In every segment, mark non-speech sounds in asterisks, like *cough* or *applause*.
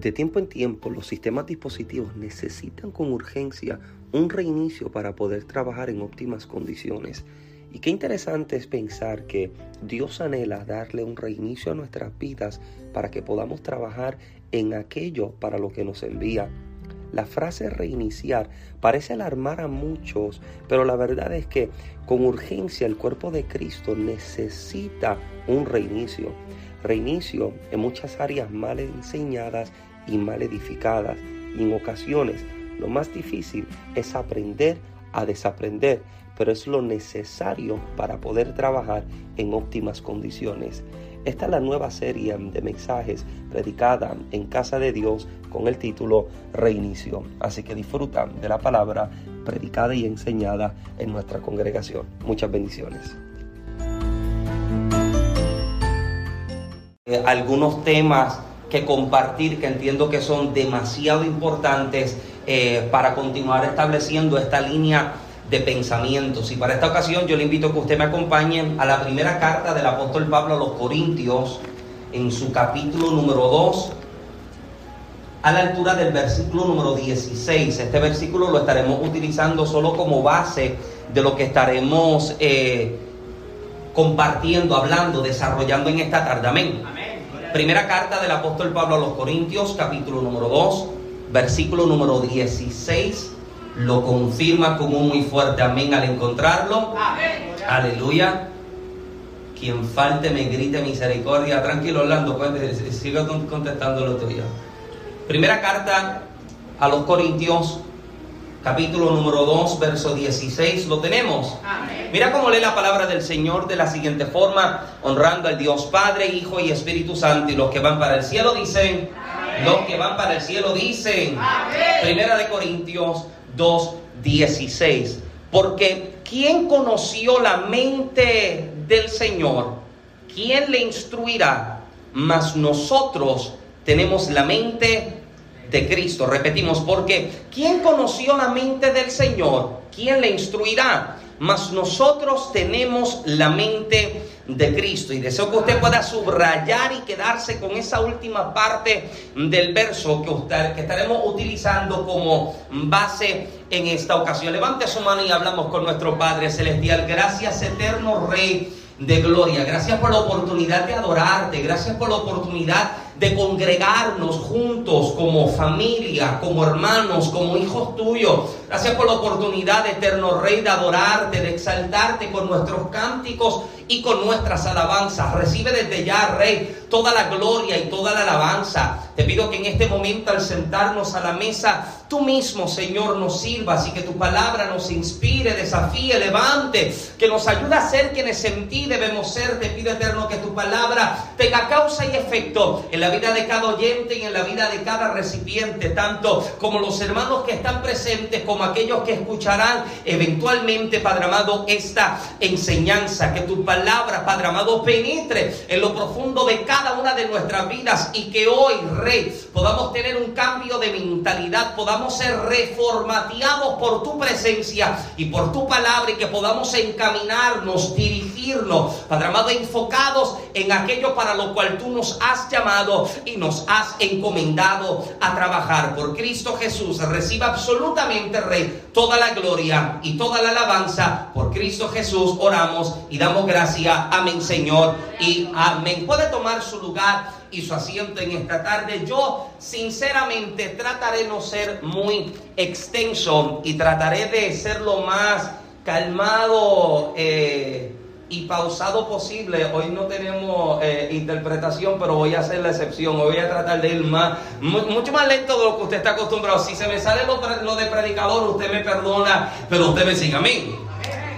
De tiempo en tiempo, los sistemas dispositivos necesitan con urgencia un reinicio para poder trabajar en óptimas condiciones. Y qué interesante es pensar que Dios anhela darle un reinicio a nuestras vidas para que podamos trabajar en aquello para lo que nos envía. La frase reiniciar parece alarmar a muchos, pero la verdad es que con urgencia el cuerpo de Cristo necesita un reinicio. Reinicio en muchas áreas mal enseñadas y mal edificadas. Y en ocasiones lo más difícil es aprender a desaprender, pero es lo necesario para poder trabajar en óptimas condiciones. Esta es la nueva serie de mensajes predicada en Casa de Dios con el título Reinicio. Así que disfrutan de la palabra predicada y enseñada en nuestra congregación. Muchas bendiciones. Algunos temas que compartir que entiendo que son demasiado importantes eh, para continuar estableciendo esta línea de pensamientos. Y para esta ocasión yo le invito a que usted me acompañe a la primera carta del apóstol Pablo a los Corintios, en su capítulo número 2, a la altura del versículo número 16. Este versículo lo estaremos utilizando solo como base de lo que estaremos eh, compartiendo, hablando, desarrollando en esta tarde. Amén. Primera carta del apóstol Pablo a los Corintios, capítulo número 2, versículo número 16 lo confirma con un muy fuerte amén al encontrarlo. Aleluya. Quien falte me grite misericordia. Tranquilo, Orlando, siga contestando lo tuyo. Primera carta a los Corintios, capítulo número 2, verso 16, lo tenemos. Mira cómo lee la palabra del Señor de la siguiente forma, honrando al Dios Padre, Hijo y Espíritu Santo. Y los que van para el cielo dicen, los que van para el cielo dicen, Primera de Corintios 2.16. Porque ¿quién conoció la mente del Señor? ¿Quién le instruirá? Mas nosotros tenemos la mente de Cristo. Repetimos, porque ¿quién conoció la mente del Señor? ¿Quién le instruirá? Mas nosotros tenemos la mente de Cristo. Y deseo que usted pueda subrayar y quedarse con esa última parte del verso que, usted, que estaremos utilizando como base en esta ocasión. Levante su mano y hablamos con nuestro Padre Celestial. Gracias, eterno Rey de gloria. Gracias por la oportunidad de adorarte. Gracias por la oportunidad de congregarnos juntos como familia, como hermanos, como hijos tuyos. Gracias por la oportunidad, eterno Rey, de adorarte, de exaltarte con nuestros cánticos y con nuestras alabanzas. Recibe desde ya, Rey, toda la gloria y toda la alabanza. Te pido que en este momento al sentarnos a la mesa, tú mismo, Señor, nos sirvas y que tu palabra nos inspire, desafíe, levante, que nos ayude a ser quienes en ti debemos ser. Te pido, eterno, que tu palabra tenga causa y efecto en la vida de cada oyente y en la vida de cada recipiente, tanto como los hermanos que están presentes como aquellos que escucharán eventualmente, Padre amado, esta enseñanza. Que tu palabra, Padre amado, penetre en lo profundo de cada una de nuestras vidas y que hoy, Rey, podamos tener un cambio de mentalidad, podamos ser reformateados por tu presencia y por tu palabra y que podamos encaminarnos, dirigirnos, Padre amado, enfocados en aquello para lo cual tú nos has llamado y nos has encomendado a trabajar. Por Cristo Jesús, reciba absolutamente, Rey, toda la gloria y toda la alabanza. Por Cristo Jesús oramos y damos gracia. Amén, Señor. Y amén. Puede tomar su lugar y su asiento en esta tarde. Yo sinceramente trataré de no ser muy extenso y trataré de ser lo más calmado. Eh, y pausado posible. Hoy no tenemos eh, interpretación, pero voy a hacer la excepción. Hoy voy a tratar de ir más, mucho más lento de lo que usted está acostumbrado. Si se me sale lo, lo de predicador, usted me perdona, pero usted me sigue. Amén.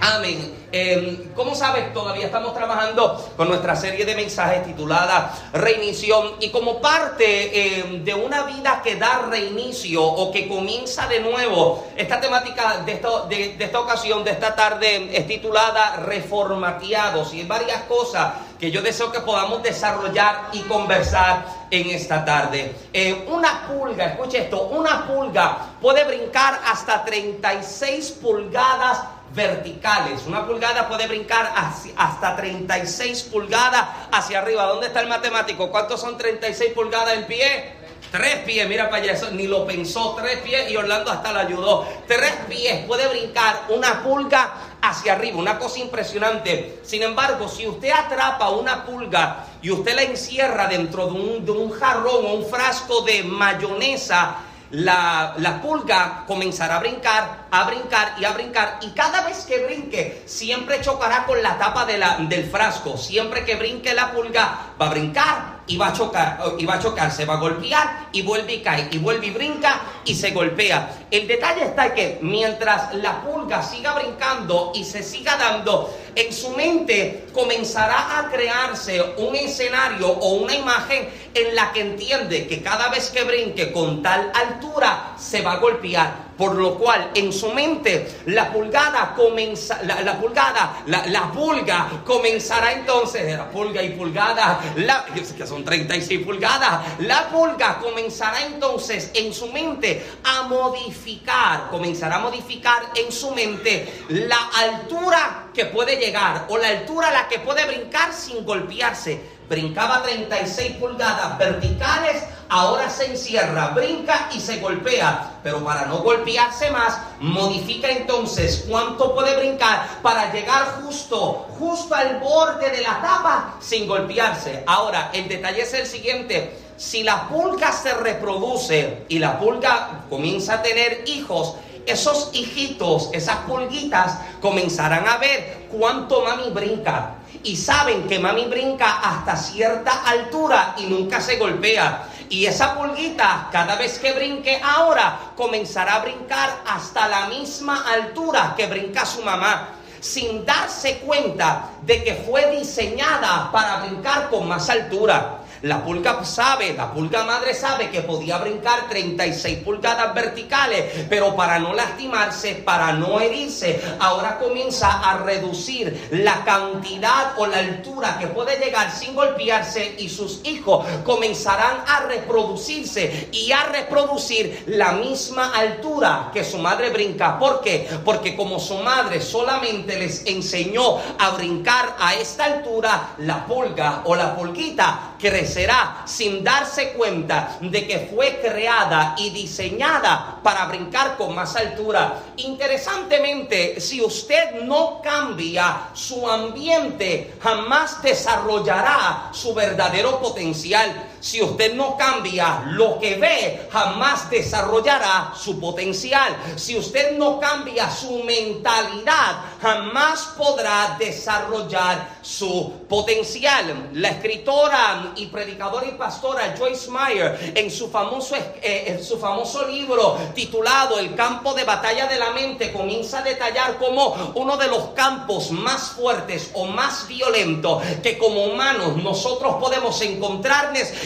Amén. Eh, como sabes, todavía estamos trabajando con nuestra serie de mensajes titulada Reinición y como parte em, de una vida que da reinicio o que comienza de nuevo, esta temática de esta, de, esta ocasión, de esta tarde, es titulada Reformateados y hay varias cosas que yo deseo que podamos desarrollar y conversar en esta tarde. Eh, una pulga, escuche esto, una pulga puede brincar hasta 36 pulgadas verticales. Una pulgada puede brincar hasta 36 pulgadas hacia arriba. ¿Dónde está el matemático? ¿Cuántos son 36 pulgadas en pie? Tres pies, mira para allá, eso ni lo pensó, tres pies y Orlando hasta lo ayudó. Tres pies puede brincar una pulga hacia arriba, una cosa impresionante. Sin embargo, si usted atrapa una pulga y usted la encierra dentro de un, de un jarrón o un frasco de mayonesa, la, la, pulga comenzará a brincar, a brincar y a brincar. Y cada vez que brinque, siempre chocará con la tapa de la, del frasco. Siempre que brinque la pulga, va a brincar y va a chocar, y va a chocar, se va a golpear y vuelve y cae, y vuelve y brinca y se golpea. El detalle está que mientras la pulga siga brincando y se siga dando, en su mente comenzará a crearse un escenario o una imagen en la que entiende que cada vez que brinque con tal altura se va a golpear. Por lo cual en su mente la pulgada comienza, la, pulgada, la, pulga comenzará entonces, la pulga y pulgada, la, que son 36 pulgadas, la pulga comenzará entonces en su mente a modificar, comenzará a modificar en su mente la altura que puede llegar o la altura a la que puede brincar sin golpearse brincaba 36 pulgadas verticales, ahora se encierra, brinca y se golpea. Pero para no golpearse más, modifica entonces cuánto puede brincar para llegar justo, justo al borde de la tapa sin golpearse. Ahora, el detalle es el siguiente. Si la pulga se reproduce y la pulga comienza a tener hijos, esos hijitos, esas pulguitas, comenzarán a ver cuánto mami brinca y saben que mami brinca hasta cierta altura y nunca se golpea. Y esa pulguita, cada vez que brinque ahora, comenzará a brincar hasta la misma altura que brinca su mamá, sin darse cuenta de que fue diseñada para brincar con más altura. La pulga sabe, la pulga madre sabe que podía brincar 36 pulgadas verticales, pero para no lastimarse, para no herirse, ahora comienza a reducir la cantidad o la altura que puede llegar sin golpearse y sus hijos comenzarán a reproducirse y a reproducir la misma altura que su madre brinca. ¿Por qué? Porque como su madre solamente les enseñó a brincar a esta altura, la pulga o la pulguita crecerá sin darse cuenta de que fue creada y diseñada para brincar con más altura. Interesantemente, si usted no cambia su ambiente, jamás desarrollará su verdadero potencial. Si usted no cambia lo que ve, jamás desarrollará su potencial. Si usted no cambia su mentalidad, jamás podrá desarrollar su potencial. La escritora y predicadora y pastora Joyce Meyer, en su famoso, eh, su famoso libro titulado El campo de batalla de la mente, comienza a detallar cómo uno de los campos más fuertes o más violentos que como humanos nosotros podemos encontrarnos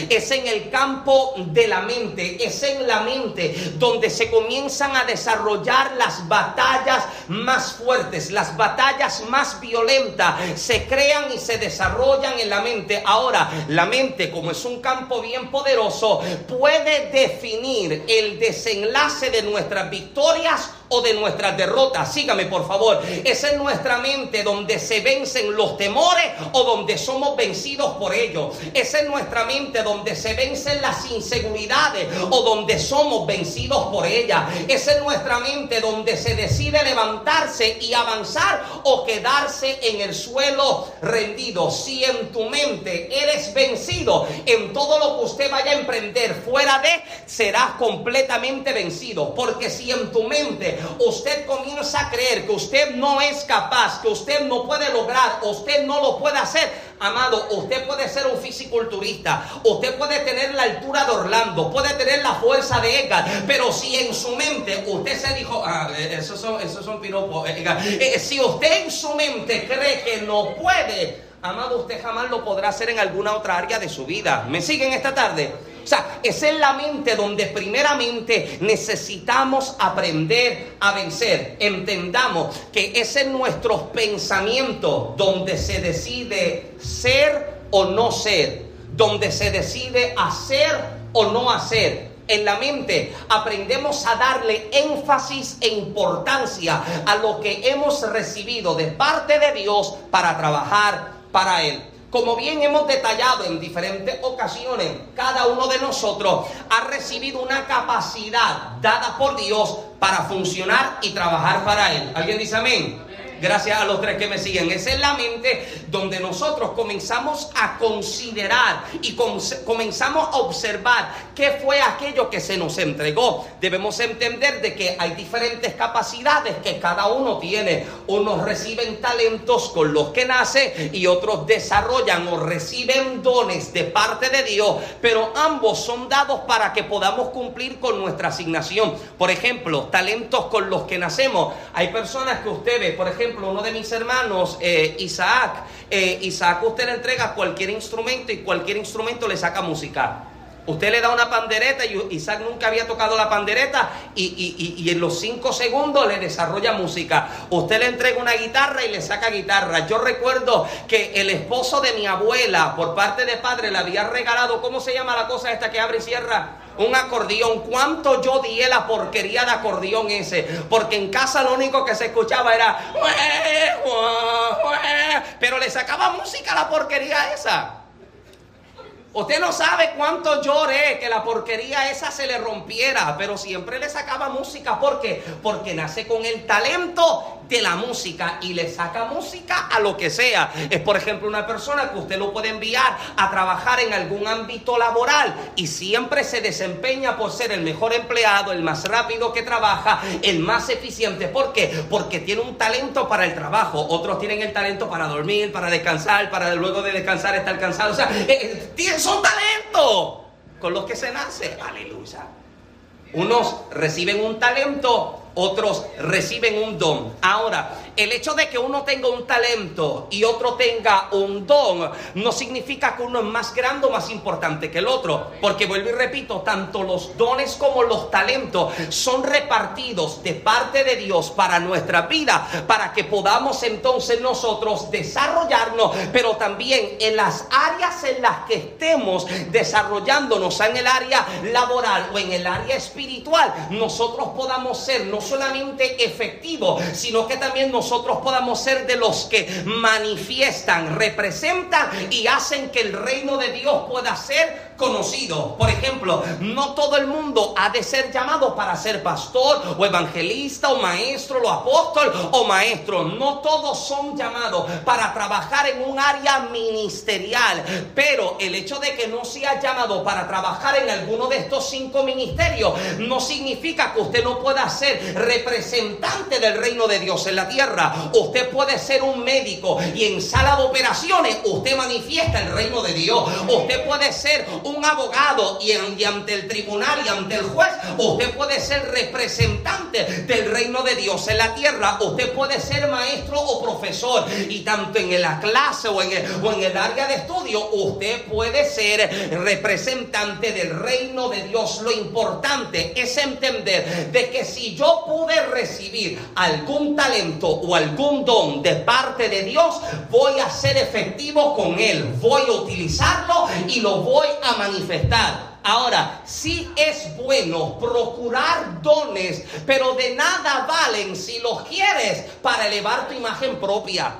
es en el campo de la mente, es en la mente donde se comienzan a desarrollar las batallas más fuertes, las batallas más violentas, se crean y se desarrollan en la mente. Ahora, la mente, como es un campo bien poderoso, puede definir el desenlace de nuestras victorias o de nuestras derrotas. Sígame, por favor. Es en nuestra mente donde se vencen los temores o donde somos vencidos por ellos. Es en nuestra mente donde se vencen las inseguridades o donde somos vencidos por ellas. Es en nuestra mente donde se decide levantarse y avanzar o quedarse en el suelo rendido. Si en tu mente eres vencido en todo lo que usted vaya a emprender fuera de, serás completamente vencido. Porque si en tu mente usted comienza a creer que usted no es capaz, que usted no puede lograr, usted no lo puede hacer, Amado, usted puede ser un fisiculturista, usted puede tener la altura de Orlando, puede tener la fuerza de Edgar, pero si en su mente usted se dijo, ah, eh, esos son, esos son piropos, eh, eh, si usted en su mente cree que no puede, amado, usted jamás lo podrá hacer en alguna otra área de su vida. ¿Me siguen esta tarde? O sea, es en la mente donde primeramente necesitamos aprender a vencer. Entendamos que es en nuestros pensamientos donde se decide ser o no ser, donde se decide hacer o no hacer en la mente, aprendemos a darle énfasis e importancia a lo que hemos recibido de parte de Dios para trabajar para Él. Como bien hemos detallado en diferentes ocasiones, cada uno de nosotros ha recibido una capacidad dada por Dios para funcionar y trabajar para Él. ¿Alguien dice amén? Gracias a los tres que me siguen. Esa es la mente donde nosotros comenzamos a considerar y comenzamos a observar qué fue aquello que se nos entregó. Debemos entender de que hay diferentes capacidades que cada uno tiene. Unos reciben talentos con los que nace y otros desarrollan o reciben dones de parte de Dios, pero ambos son dados para que podamos cumplir con nuestra asignación. Por ejemplo, talentos con los que nacemos. Hay personas que usted ve, por ejemplo, uno de mis hermanos, eh, Isaac, eh, Isaac usted le entrega cualquier instrumento y cualquier instrumento le saca música. Usted le da una pandereta y Isaac nunca había tocado la pandereta y, en los cinco segundos le desarrolla música. Usted le entrega una guitarra y le saca guitarra. Yo recuerdo que el esposo de mi abuela, por parte de padre, le había regalado, ¿cómo se llama la cosa esta que abre y cierra? Un acordeón. ¿Cuánto yo di la porquería de acordeón ese? Porque en casa lo único que se escuchaba era... Pero le sacaba música a la porquería esa. Usted no sabe cuánto lloré que la porquería esa se le rompiera, pero siempre le sacaba música. ¿Por qué? Porque nace con el talento de la música y le saca música a lo que sea. Es por ejemplo una persona que usted lo puede enviar a trabajar en algún ámbito laboral y siempre se desempeña por ser el mejor empleado, el más rápido que trabaja, el más eficiente. ¿Por qué? Porque tiene un talento para el trabajo. Otros tienen el talento para dormir, para descansar, para luego de descansar estar cansado. O sea, eh, eh, son talentos con los que se nace. Aleluya. Unos reciben un talento otros reciben un don. Ahora, el hecho de que uno tenga un talento y otro tenga un don no significa que uno es más grande o más importante que el otro. Porque vuelvo y repito, tanto los dones como los talentos son repartidos de parte de Dios para nuestra vida, para que podamos entonces nosotros desarrollarnos, pero también en las áreas en las que estemos desarrollándonos, en el área laboral o en el área espiritual, nosotros podamos ser solamente efectivo, sino que también nosotros podamos ser de los que manifiestan, representan y hacen que el reino de Dios pueda ser conocido. Por ejemplo, no todo el mundo ha de ser llamado para ser pastor o evangelista o maestro o apóstol o maestro. No todos son llamados para trabajar en un área ministerial. Pero el hecho de que no sea llamado para trabajar en alguno de estos cinco ministerios no significa que usted no pueda ser representante del reino de Dios en la tierra. Usted puede ser un médico y en sala de operaciones usted manifiesta el reino de Dios. Usted puede ser un abogado y, ante el tribunal y ante el juez usted puede ser representante del reino de Dios en la tierra. Usted puede ser maestro o profesor y tanto en la clase o en el, o en el área de estudio usted puede ser representante del reino de Dios. Lo importante es entender de que si yo pude recibir algún talento o algún don de parte de Dios, voy a ser efectivo con él, voy a utilizarlo y lo voy a manifestar. Ahora, sí es bueno procurar dones, pero de nada valen si los quieres para elevar tu imagen propia.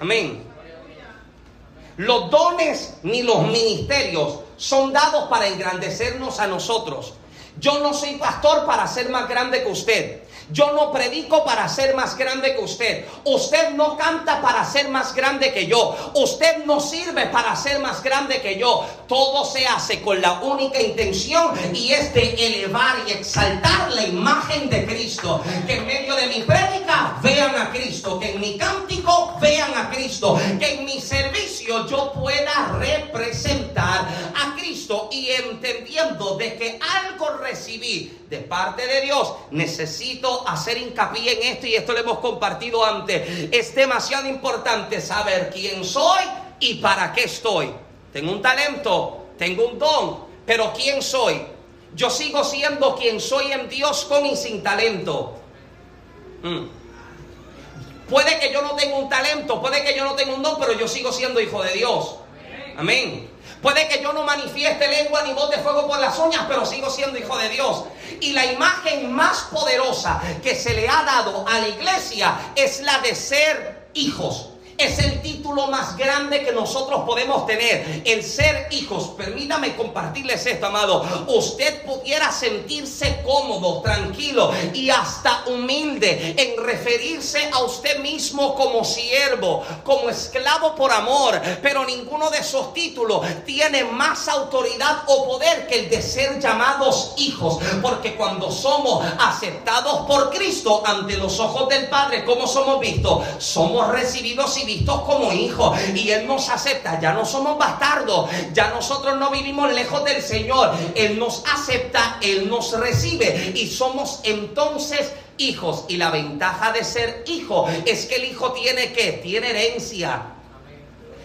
Amén. Los dones ni los ministerios son dados para engrandecernos a nosotros. Yo no soy pastor para ser más grande que usted. Yo no predico para ser más grande que usted. Usted no canta para ser más grande que yo. Usted no sirve para ser más grande que yo. Todo se hace con la única intención y es de elevar y exaltar la imagen de Cristo. Que en medio de mi prédica vean a Cristo. Que en mi cántico vean a Cristo. Que en mi servicio yo pueda representar a Cristo. Y entendiendo de que algo recibí de parte de Dios, necesito hacer hincapié en esto y esto lo hemos compartido antes. Es demasiado importante saber quién soy y para qué estoy. Tengo un talento, tengo un don, pero ¿quién soy? Yo sigo siendo quien soy en Dios con y sin talento. Mm. Puede que yo no tenga un talento, puede que yo no tenga un don, pero yo sigo siendo hijo de Dios. Amén. Puede que yo no manifieste lengua ni voz de fuego por las uñas, pero sigo siendo hijo de Dios. Y la imagen más poderosa que se le ha dado a la iglesia es la de ser hijos. Es el título más grande que nosotros podemos tener, el ser hijos. Permítame compartirles esto, amado. Usted pudiera sentirse cómodo, tranquilo y hasta humilde en referirse a usted mismo como siervo, como esclavo por amor, pero ninguno de esos títulos tiene más autoridad o poder que el de ser llamados hijos, porque cuando somos aceptados por Cristo ante los ojos del Padre, ¿cómo somos vistos? Somos recibidos y vistos como hijos. Y Él nos acepta. Ya no somos bastardos. Ya nosotros no vivimos lejos del Señor. Él nos acepta, Él nos recibe. Y somos entonces hijos. Y la ventaja de ser hijo es que el hijo tiene que, tiene herencia.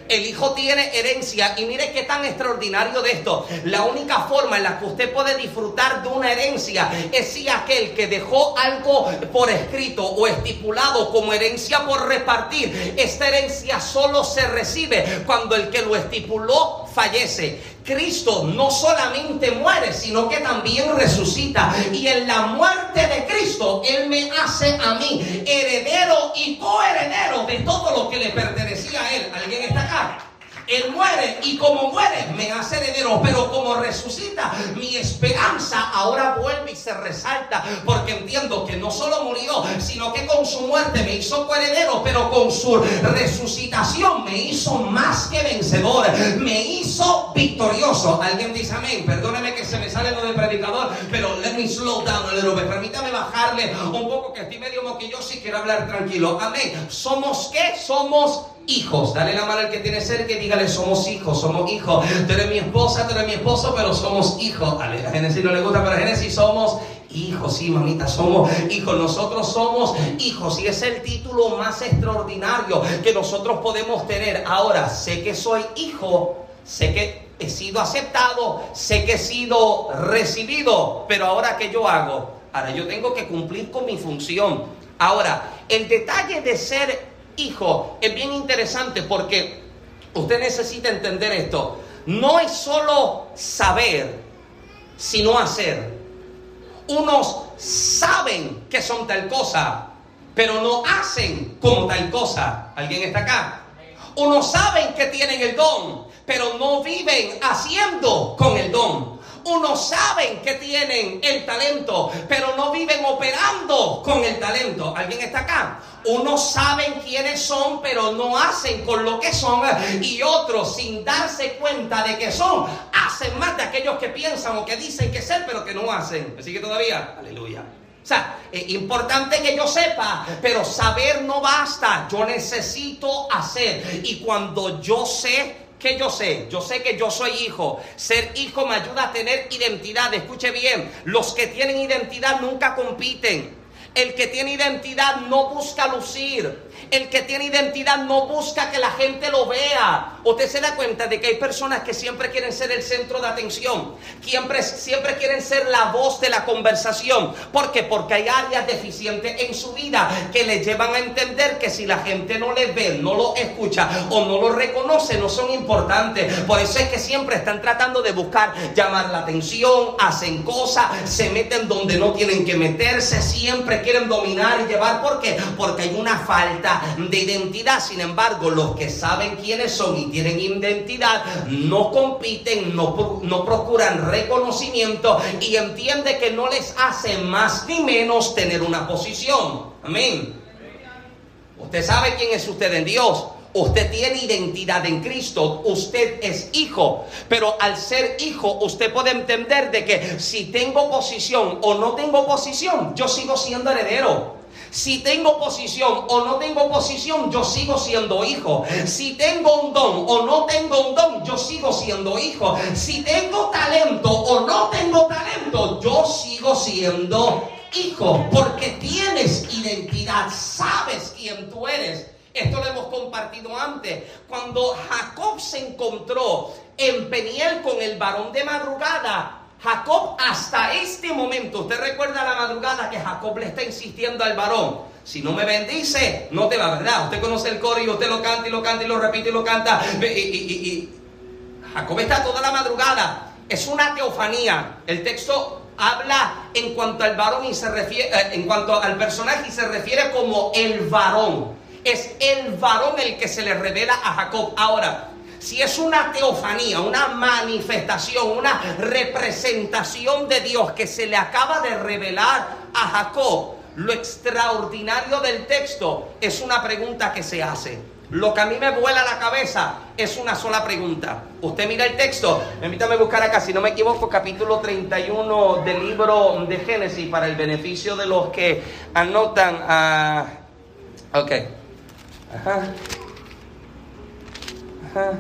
El hijo tiene herencia y mire qué tan extraordinario de esto. La única forma en la que usted puede disfrutar de una herencia es si aquel que dejó algo por escrito o estipulado como herencia por repartir, esta herencia solo se recibe cuando el que lo estipuló fallece. Cristo no solamente muere, sino que también resucita. Y en la muerte de Cristo, Él me hace a mí heredero y coheredero de todo lo que le pertenecía a Él. ¿Alguien está acá? Él muere y como muere me hace heredero, pero como resucita, mi esperanza ahora vuelve y se resalta, porque entiendo que no solo murió, sino que con su muerte me hizo coheredero, pero con su resucitación me hizo más que vencedor, me hizo victorioso. Alguien dice amén, perdóneme que se me sale lo de predicador, pero let me slow down a little bit, permítame bajarle un poco que estoy medio moquilloso y quiero hablar tranquilo. Amén. ¿Somos qué? Somos hijos. Dale la mano al que tiene cerca y dígale, somos hijos, somos hijos. Tú eres mi esposa, tú eres mi esposo, pero somos hijos. A Génesis no le gusta, pero a Génesis somos hijos. Sí, mamita, somos hijos. Nosotros somos hijos y es el título más extraordinario que nosotros podemos tener. Ahora, sé que soy hijo, sé que he sido aceptado, sé que he sido recibido, pero ahora ¿qué yo hago? Ahora yo tengo que cumplir con mi función. Ahora, el detalle de ser hijo es bien interesante porque usted necesita entender esto. No es solo saber, sino hacer. Unos saben que son tal cosa, pero no hacen como tal cosa. ¿Alguien está acá? Unos saben que tienen el don, pero no viven haciendo con el don. Unos saben que tienen el talento, pero no viven operando con el talento. ¿Alguien está acá? Unos saben quiénes son, pero no hacen con lo que son. Y otros, sin darse cuenta de que son, hacen más de aquellos que piensan o que dicen que ser, pero que no hacen. ¿Me sigue todavía? Aleluya. O sea, es importante que yo sepa, pero saber no basta. Yo necesito hacer. Y cuando yo sé ¿Qué yo sé? Yo sé que yo soy hijo. Ser hijo me ayuda a tener identidad. Escuche bien, los que tienen identidad nunca compiten. El que tiene identidad no busca lucir. El que tiene identidad no busca que la gente lo vea. Usted se da cuenta de que hay personas que siempre quieren ser el centro de atención. Siempre, siempre quieren ser la voz de la conversación. ¿Por qué? Porque hay áreas deficientes en su vida que le llevan a entender que si la gente no le ve, no lo escucha o no lo reconoce, no son importantes. Por eso es que siempre están tratando de buscar llamar la atención, hacen cosas, se meten donde no tienen que meterse, siempre quieren dominar y llevar. ¿Por qué? Porque hay una falta de identidad. Sin embargo, los que saben quiénes son y tienen identidad no compiten, no, no procuran reconocimiento y entiende que no les hace más ni menos tener una posición. Amén. Usted sabe quién es usted en Dios. Usted tiene identidad en Cristo, usted es hijo, pero al ser hijo usted puede entender de que si tengo posición o no tengo posición, yo sigo siendo heredero. Si tengo posición o no tengo posición, yo sigo siendo hijo. Si tengo un don o no tengo un don, yo sigo siendo hijo. Si tengo talento o no tengo talento, yo sigo siendo hijo. Porque tienes identidad, sabes quién tú eres. Esto lo hemos compartido antes. Cuando Jacob se encontró en Peniel con el varón de madrugada, Jacob hasta este momento, usted recuerda la madrugada que Jacob le está insistiendo al varón, si no me bendice, no te va, ¿verdad? Usted conoce el coro y usted lo canta y lo canta y lo repite y lo canta. Y, Jacob está toda la madrugada. Es una teofanía. El texto habla en cuanto al varón y se refiere, eh, en cuanto al personaje y se refiere como el varón. es el varón el que se le revela a Jacob. Ahora, si es una teofanía, una manifestación, una representación de Dios que se le acaba de revelar a Jacob, lo extraordinario del texto es una pregunta que se hace. Lo que a mí me vuela la cabeza es una sola pregunta. Usted mira el texto, permítame buscar acá, si no me equivoco, capítulo 31 del libro de Génesis para el beneficio de los que anotan. a... ok. Ajá. Ajá.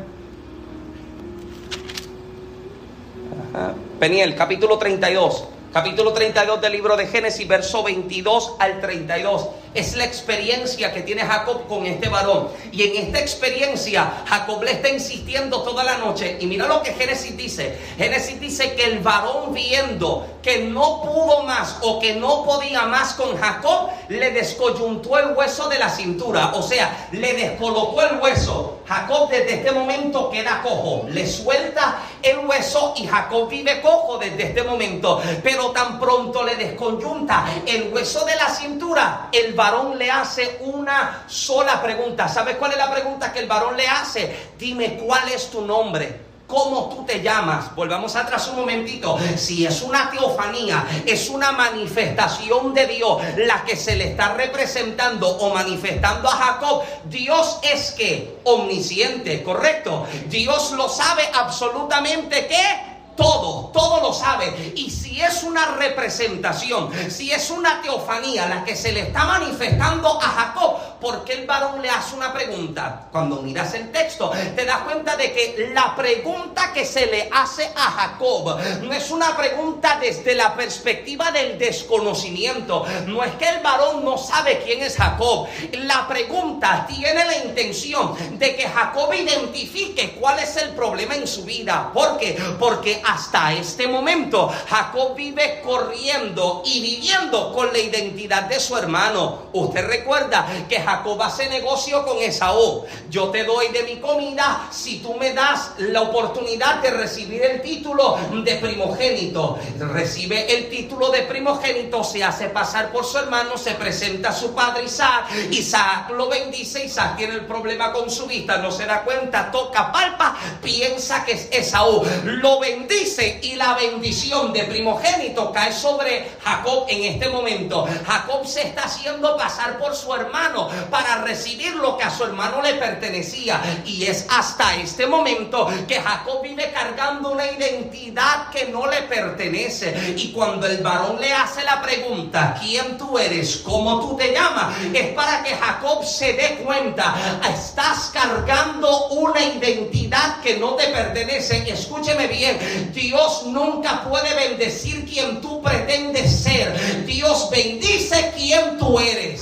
Peniel, capítulo 32. Capítulo 32 del libro de Génesis, verso 22 al 32 es la experiencia que tiene Jacob con este varón. Y en esta experiencia Jacob le está insistiendo toda la noche. Y mira lo que Génesis dice. Génesis dice que el varón viendo que no pudo más o que no podía más con Jacob, le descoyuntó el hueso de la cintura. O sea, le descolocó el hueso. Jacob desde este momento queda cojo. Le suelta el hueso y Jacob vive cojo desde este momento. Pero tan pronto le descoyunta el hueso de la cintura, el varón le hace una sola pregunta. ¿Sabes cuál es la pregunta que el varón le hace? Dime cuál es tu nombre. ¿Cómo tú te llamas? Volvamos atrás un momentito. Si es una teofanía, es una manifestación de Dios la que se le está representando o manifestando a Jacob, Dios es que omnisciente, ¿correcto? Dios lo sabe absolutamente que todo, todo lo sabe. Y si es una representación, si es una teofanía la que se le está manifestando a Jacob, ¿por qué el varón le hace una pregunta? Cuando miras el texto, te das cuenta de que la pregunta que se le hace a Jacob no es una pregunta desde la perspectiva del desconocimiento. No es que el varón no sabe quién es Jacob. La pregunta tiene la intención de que Jacob identifique cuál es el problema en su vida. ¿Por qué? Porque hasta este momento Jacob vive corriendo y viviendo con la identidad de su hermano. Usted recuerda que Jacob hace negocio con Esaú. Yo te doy de mi comida si tú me das la oportunidad de recibir el título de primogénito. Recibe el título de primogénito, se hace pasar por su hermano, se presenta a su padre Isaac. Isaac lo bendice, Isaac tiene el problema con su vista, no se da cuenta, toca palpa, piensa que es Esaú. Lo bendice y la bendición de primogénito cae sobre Jacob en este momento. Jacob se está haciendo pasar por su hermano para recibir lo que a su hermano le pertenecía. Y es hasta este momento que Jacob vive cargando una identidad que no le pertenece. Y cuando el varón le hace la pregunta, ¿quién tú eres? ¿Cómo tú te llamas? Es para que Jacob se dé cuenta, estás cargando una identidad que no te pertenece. Escúcheme bien, Dios nunca puede bendecir quien tú pretendes ser. Dios bendice quien tú eres.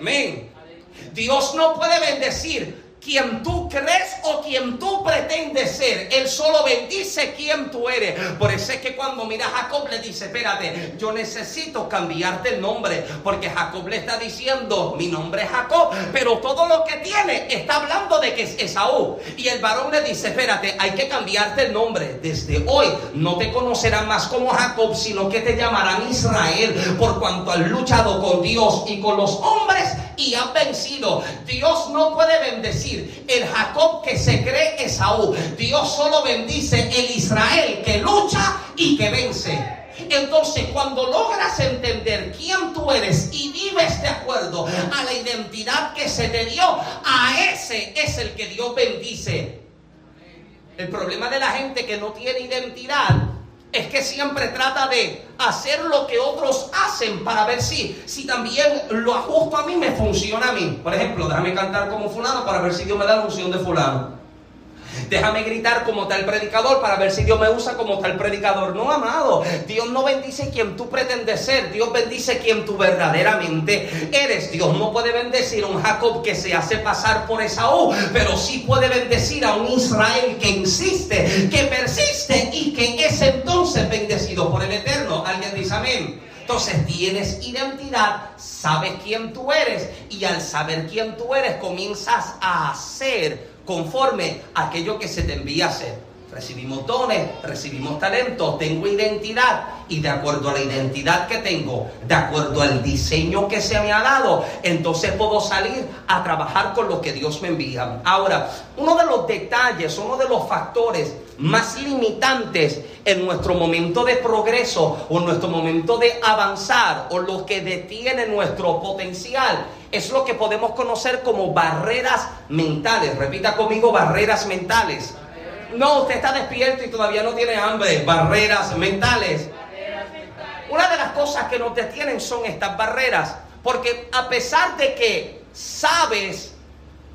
Amén. Dios no puede bendecir quien tú crees o quien tú pretendes ser. Él solo bendice quien tú eres. Por eso es que cuando mira a Jacob le dice, espérate, yo necesito cambiarte el nombre. Porque Jacob le está diciendo, mi nombre es Jacob, pero todo lo que tiene está hablando de que es Esaú. Y el varón le dice, espérate, hay que cambiarte el nombre. Desde hoy no te conocerán más como Jacob, sino que te llamarán Israel, por cuanto has luchado con Dios y con los hombres y has vencido. Dios no puede bendecir el Jacob que se cree Esaú. Dios solo bendice el Israel que lucha y que vence. Entonces, cuando logras entender quién tú eres y vives de acuerdo a la identidad que se te dio, a ese es el que Dios bendice. El problema de la gente que no tiene identidad es que siempre trata de hacer lo que otros hacen para ver si, si también lo ajusto a mí me funciona a mí. Por ejemplo, déjame cantar como fulano para ver si Dios me da la unción de fulano. *laughs* Déjame gritar como tal predicador para ver si Dios me usa como tal predicador. No, amado. Dios no bendice quien tú pretendes ser. Dios bendice quien tú verdaderamente eres. Dios no puede bendecir a un Jacob que se hace pasar por Esaú, pero sí puede bendecir a un Israel que insiste, que persiste y que es entonces bendecido por el Eterno. Alguien dice amén. Entonces tienes identidad, sabes quién tú eres y al saber quién tú eres comienzas a hacer conforme a aquello que se te envía a hacer. recibimos dones, recibimos talentos, tengo identidad y de acuerdo a la identidad que tengo, de acuerdo al diseño que se me ha dado, entonces puedo salir a trabajar con lo que Dios me envía. Ahora, uno de los detalles, uno de los factores más limitantes en nuestro momento de progreso o en nuestro momento de avanzar o lo que detiene nuestro potencial es lo que podemos conocer como barreras mentales. Repita conmigo, barreras mentales. No, usted está despierto y todavía no tiene hambre. Barreras mentales. Una de las cosas que nos detienen son estas barreras. Porque a pesar de que sabes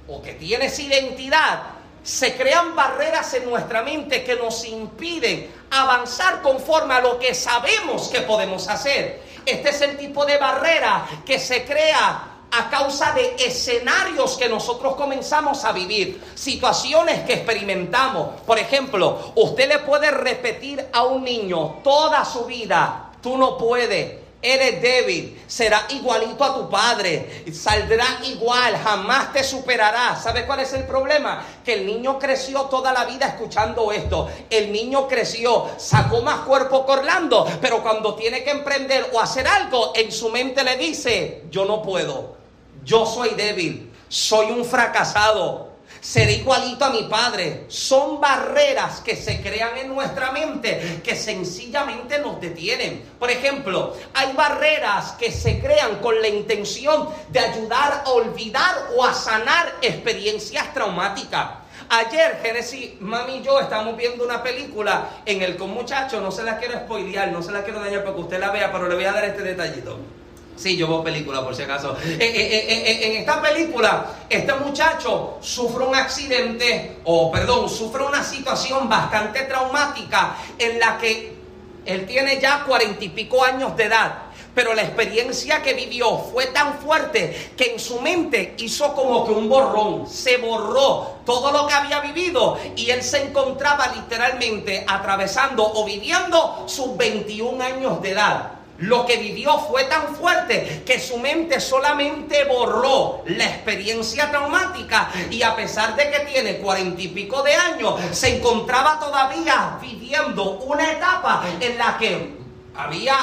o que tienes identidad, se crean barreras en nuestra mente que nos impiden avanzar conforme a lo que sabemos que podemos hacer. Este es el tipo de barrera que se crea a causa de escenarios que nosotros comenzamos a vivir, situaciones que experimentamos. Por ejemplo, usted le puede repetir a un niño toda su vida, tú no puedes, eres débil, será igualito a tu padre, saldrá igual, jamás te superará. ¿Sabes cuál es el problema? Que el niño creció toda la vida escuchando esto. El niño creció, sacó más cuerpo corlando, pero cuando tiene que emprender o hacer algo, en su mente le dice, yo no puedo yo soy débil, soy un fracasado, seré igualito a mi padre. Son barreras que se crean en nuestra mente que sencillamente nos detienen. Por ejemplo, hay barreras que se crean con la intención de ayudar a olvidar o a sanar experiencias traumáticas. Ayer, Genesis, mami y yo estamos viendo una película en el con muchachos, no se la quiero spoilear, no se la quiero dañar para que usted la vea, pero le voy a dar este detallito. Sí, yo veo por si acaso. Eh, eh, eh, en esta película, este muchacho sufre un accidente, o perdón, sufre una situación bastante traumática en la que él tiene ya cuarenta y pico años de edad. Pero la experiencia que vivió fue tan fuerte que en su mente hizo como que un borrón. Se borró todo lo que había vivido y él se encontraba literalmente atravesando o viviendo sus 21 años de edad. Lo que vivió fue tan fuerte que su mente solamente borró la experiencia traumática. Y a pesar de que tiene cuarenta y pico de años, se encontraba todavía viviendo una etapa en la que había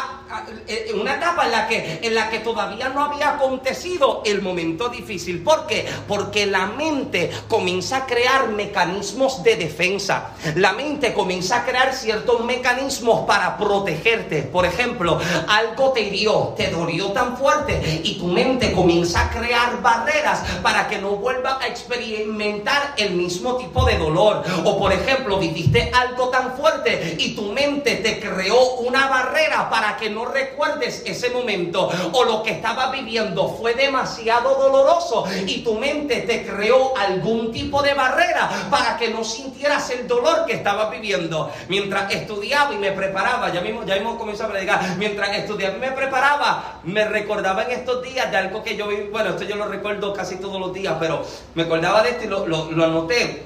una etapa en la que en la que todavía no había acontecido el momento difícil. ¿Por qué? Porque la mente comienza a crear mecanismos de defensa. La mente comienza a crear ciertos mecanismos para protegerte. Por ejemplo, algo te hirió, te dolió tan fuerte y tu mente comienza a crear barreras para que no vuelva a experimentar el mismo tipo de dolor. O por ejemplo, viviste algo tan fuerte y tu mente te creó una barrera para que no recuerdes ese momento o lo que estabas viviendo fue demasiado doloroso y tu mente te creó algún tipo de barrera para que no sintieras el dolor que estabas viviendo. Mientras estudiaba y me preparaba, ya mismo, ya mismo comenzó a predicar, mientras estudiaba y me preparaba, me recordaba en estos días de algo que yo vi, bueno, esto yo lo recuerdo casi todos los días, pero me acordaba de esto y lo, lo, anoté.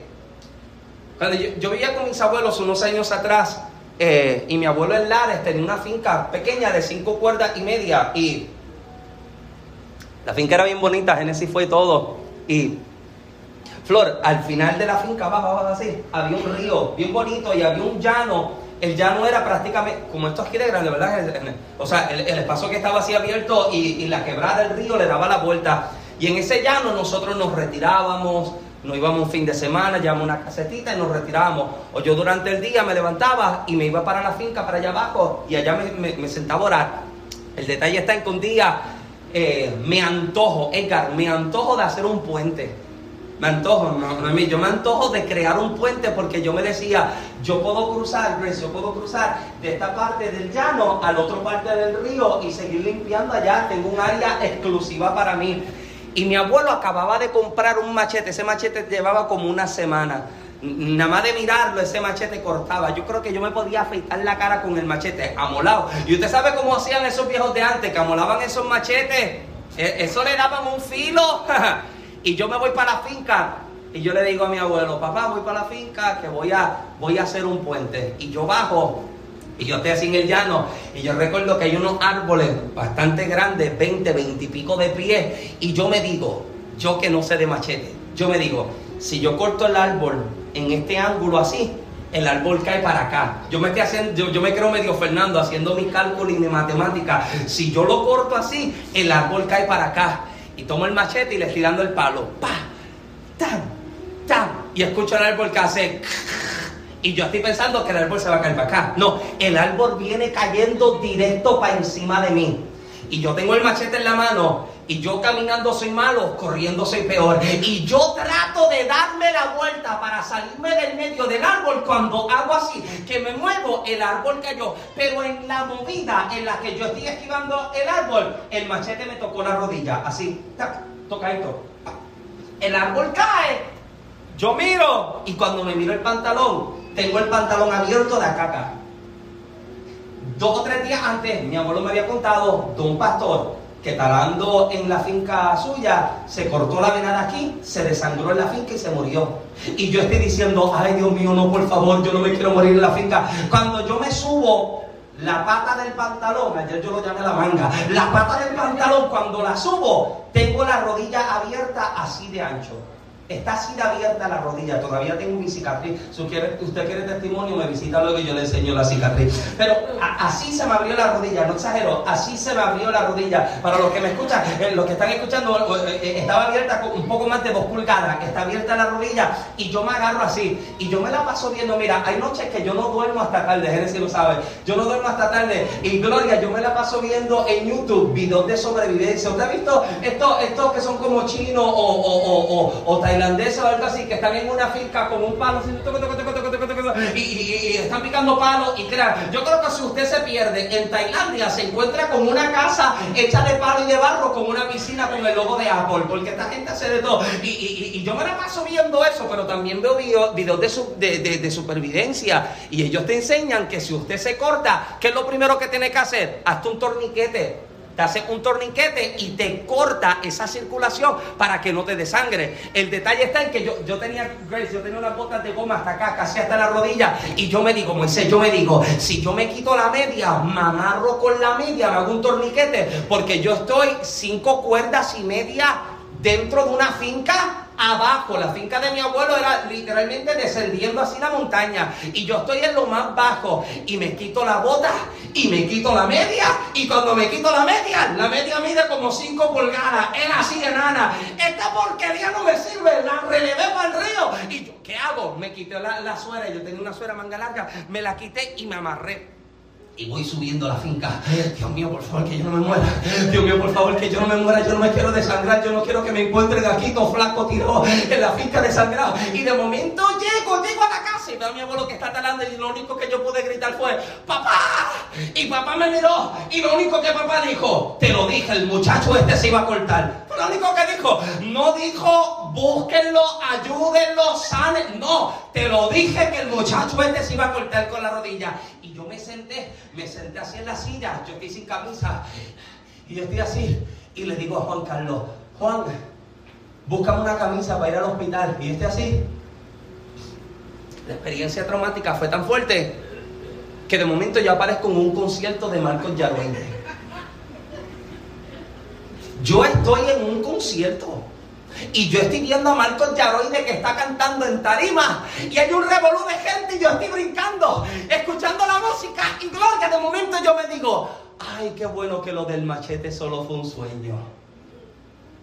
Cuando yo, yo vivía con mis abuelos unos años atrás, eh, y mi abuelo en Lares tenía una finca pequeña de cinco cuerdas y media. Y la finca era bien bonita, Génesis fue todo. Y Flor, al final de la finca, abajo así, había un río bien bonito y había un llano. El llano era prácticamente como esto aquí de grande, ¿verdad? O sea, el, espacio que estaba así abierto y la quebrada del río le daba la vuelta. Y en ese llano nosotros nos retirábamos, nos íbamos un fin de semana, llevábamos una casetita y nos retirábamos. O yo durante el día me levantaba y me iba para la finca, para allá abajo, y allá me, sentaba a orar. El detalle está en que un día eh, me antojo, Edgar, me antojo de hacer un puente. Me antojo, no, no, yo me antojo de crear un puente porque yo me decía, yo puedo cruzar, Grace, yo puedo cruzar de esta parte del llano a la otra parte del río y seguir limpiando allá. Tengo un área exclusiva para mí. Y mi abuelo acababa de comprar un machete, ese machete llevaba como una semana. Nada más de mirarlo, ese machete cortaba. Yo creo que yo me podía afeitar la cara con el machete amolado. Y usted sabe cómo hacían esos viejos de antes, que amolaban esos machetes. E, eso le daban un filo. *laughs* y yo me voy para la finca. Y yo le digo a mi abuelo, papá, voy para la finca que voy a, voy a hacer un puente. Y yo bajo y yo estoy así en el llano y yo recuerdo que hay unos árboles bastante grandes, 20, 20 y pico de pies. Y yo me digo, yo que no sé de machete, yo me digo, si yo corto el árbol en este ángulo así, el árbol cae para acá. Yo me, estoy haciendo, yo, me creo medio Fernando haciendo mi cálculo y mi matemática. Si yo lo corto así, el árbol cae para acá. Y tomo el machete y le estoy dando el palo. ¡Pa! ¡Tam! ¡Tam! Y escucho el árbol que hace... Y yo estoy pensando que el árbol se va a caer para acá. No, el árbol viene cayendo directo para encima de mí. Y yo tengo el machete en la mano y yo caminando soy malo, corriendo soy peor. Y yo trato de darme la vuelta para salirme del medio del árbol. Cuando hago así, que me muevo, el árbol cayó. Pero en la movida en la que yo estoy esquivando el árbol, el machete me tocó la rodilla. Así, toca esto. El árbol cae. Yo miro y cuando me miro el pantalón, tengo el pantalón abierto de acá acá. Dos o tres días antes, mi abuelo me había contado de un pastor que talando en la finca suya, se cortó la vena de aquí, se desangró en la finca y se murió. Y yo estoy diciendo, ay Dios mío, no, por favor, yo no me quiero morir en la finca. Cuando yo me subo, la pata del pantalón, ayer yo lo llamé la manga, la pata del pantalón, cuando la subo, tengo la rodilla abierta así de ancho. Está así de abierta la rodilla, todavía tengo mi cicatriz. Si usted quiere, testimonio, me visita luego y yo le enseño la cicatriz. Pero así se me abrió la rodilla, no exagero, así se me abrió la rodilla. Para los que me escuchan, eh, los que están escuchando, eh, eh, estaba abierta un poco más de dos pulgadas, está abierta la rodilla y yo me agarro así. Y yo me la paso viendo, mira, hay noches que yo no duermo hasta tarde, Génesis lo sabe, yo no duermo hasta tarde. Y Gloria, yo me la paso viendo en YouTube videos de sobrevivencia. ¿Usted ha visto estos, estos que son como chinos o, o, o, o tailandesa o algo así, que están en una finca con un palo y, están picando palos y crean. Yo creo que si usted se pierde en Tailandia, se encuentra con una casa hecha de palo y de barro, con una piscina con el logo de Apple, porque esta gente hace de todo. Y, yo me la paso viendo eso, pero también veo videos de, de, de supervivencia y ellos te enseñan que si usted se corta, ¿qué es lo primero que tiene que hacer? Hazte un torniquete te hace un torniquete y te corta esa circulación para que no te desangre. El detalle está en que yo, yo tenía, Grace, yo tenía unas botas de goma hasta acá, casi hasta la rodilla, y yo me digo, Moisés, yo me digo, si yo me quito la media, me amarro con la media, me hago un torniquete, porque yo estoy cinco cuerdas y media dentro de una finca abajo. La finca de mi abuelo era literalmente descendiendo así la montaña. Y yo estoy en lo más bajo. Y me quito la bota y me quito la media. Y cuando me quito la media, la media mide como 5 pulgadas. Era así de nana. Esta porquería no me sirve. La relevé para el río. Y yo, ¿qué hago? Me quité la, la suera. Yo tenía una suera manga larga. Me la quité y me amarré y voy subiendo la finca. Dios mío, por favor, que yo no me muera. Dios mío, por favor, que yo no me muera. Yo no me quiero desangrar. Yo no quiero que me encuentre de aquí todo flaco tirado en la finca desangrado. Y de momento llego, llego a la casa y veo a mi abuelo que está talando y lo único que yo pude gritar fue, ¡Papá! Y papá me miró y lo único que papá dijo, te lo dije, el muchacho este se iba a cortar. Lo único que dijo. No dijo, búsquenlo, ayúdenlo, sanen. No, te lo dije que el muchacho este se iba a cortar con la rodilla. Y yo me senté me senté así en la silla, yo estoy sin camisa, y yo estoy así, y le digo a Juan Carlos, Juan, búscame una camisa para ir al hospital, y yo estoy así. La experiencia traumática fue tan fuerte que de momento yo aparezco en un concierto de Marcos Yaroide. Yo estoy en un concierto. Y yo estoy viendo a Marcos Yaroide que está cantando en tarima. Y hay un revolú de gente y yo estoy brincando, escuchando la música. Y gloria, de momento yo me digo, ay, qué bueno que lo del machete solo fue un sueño.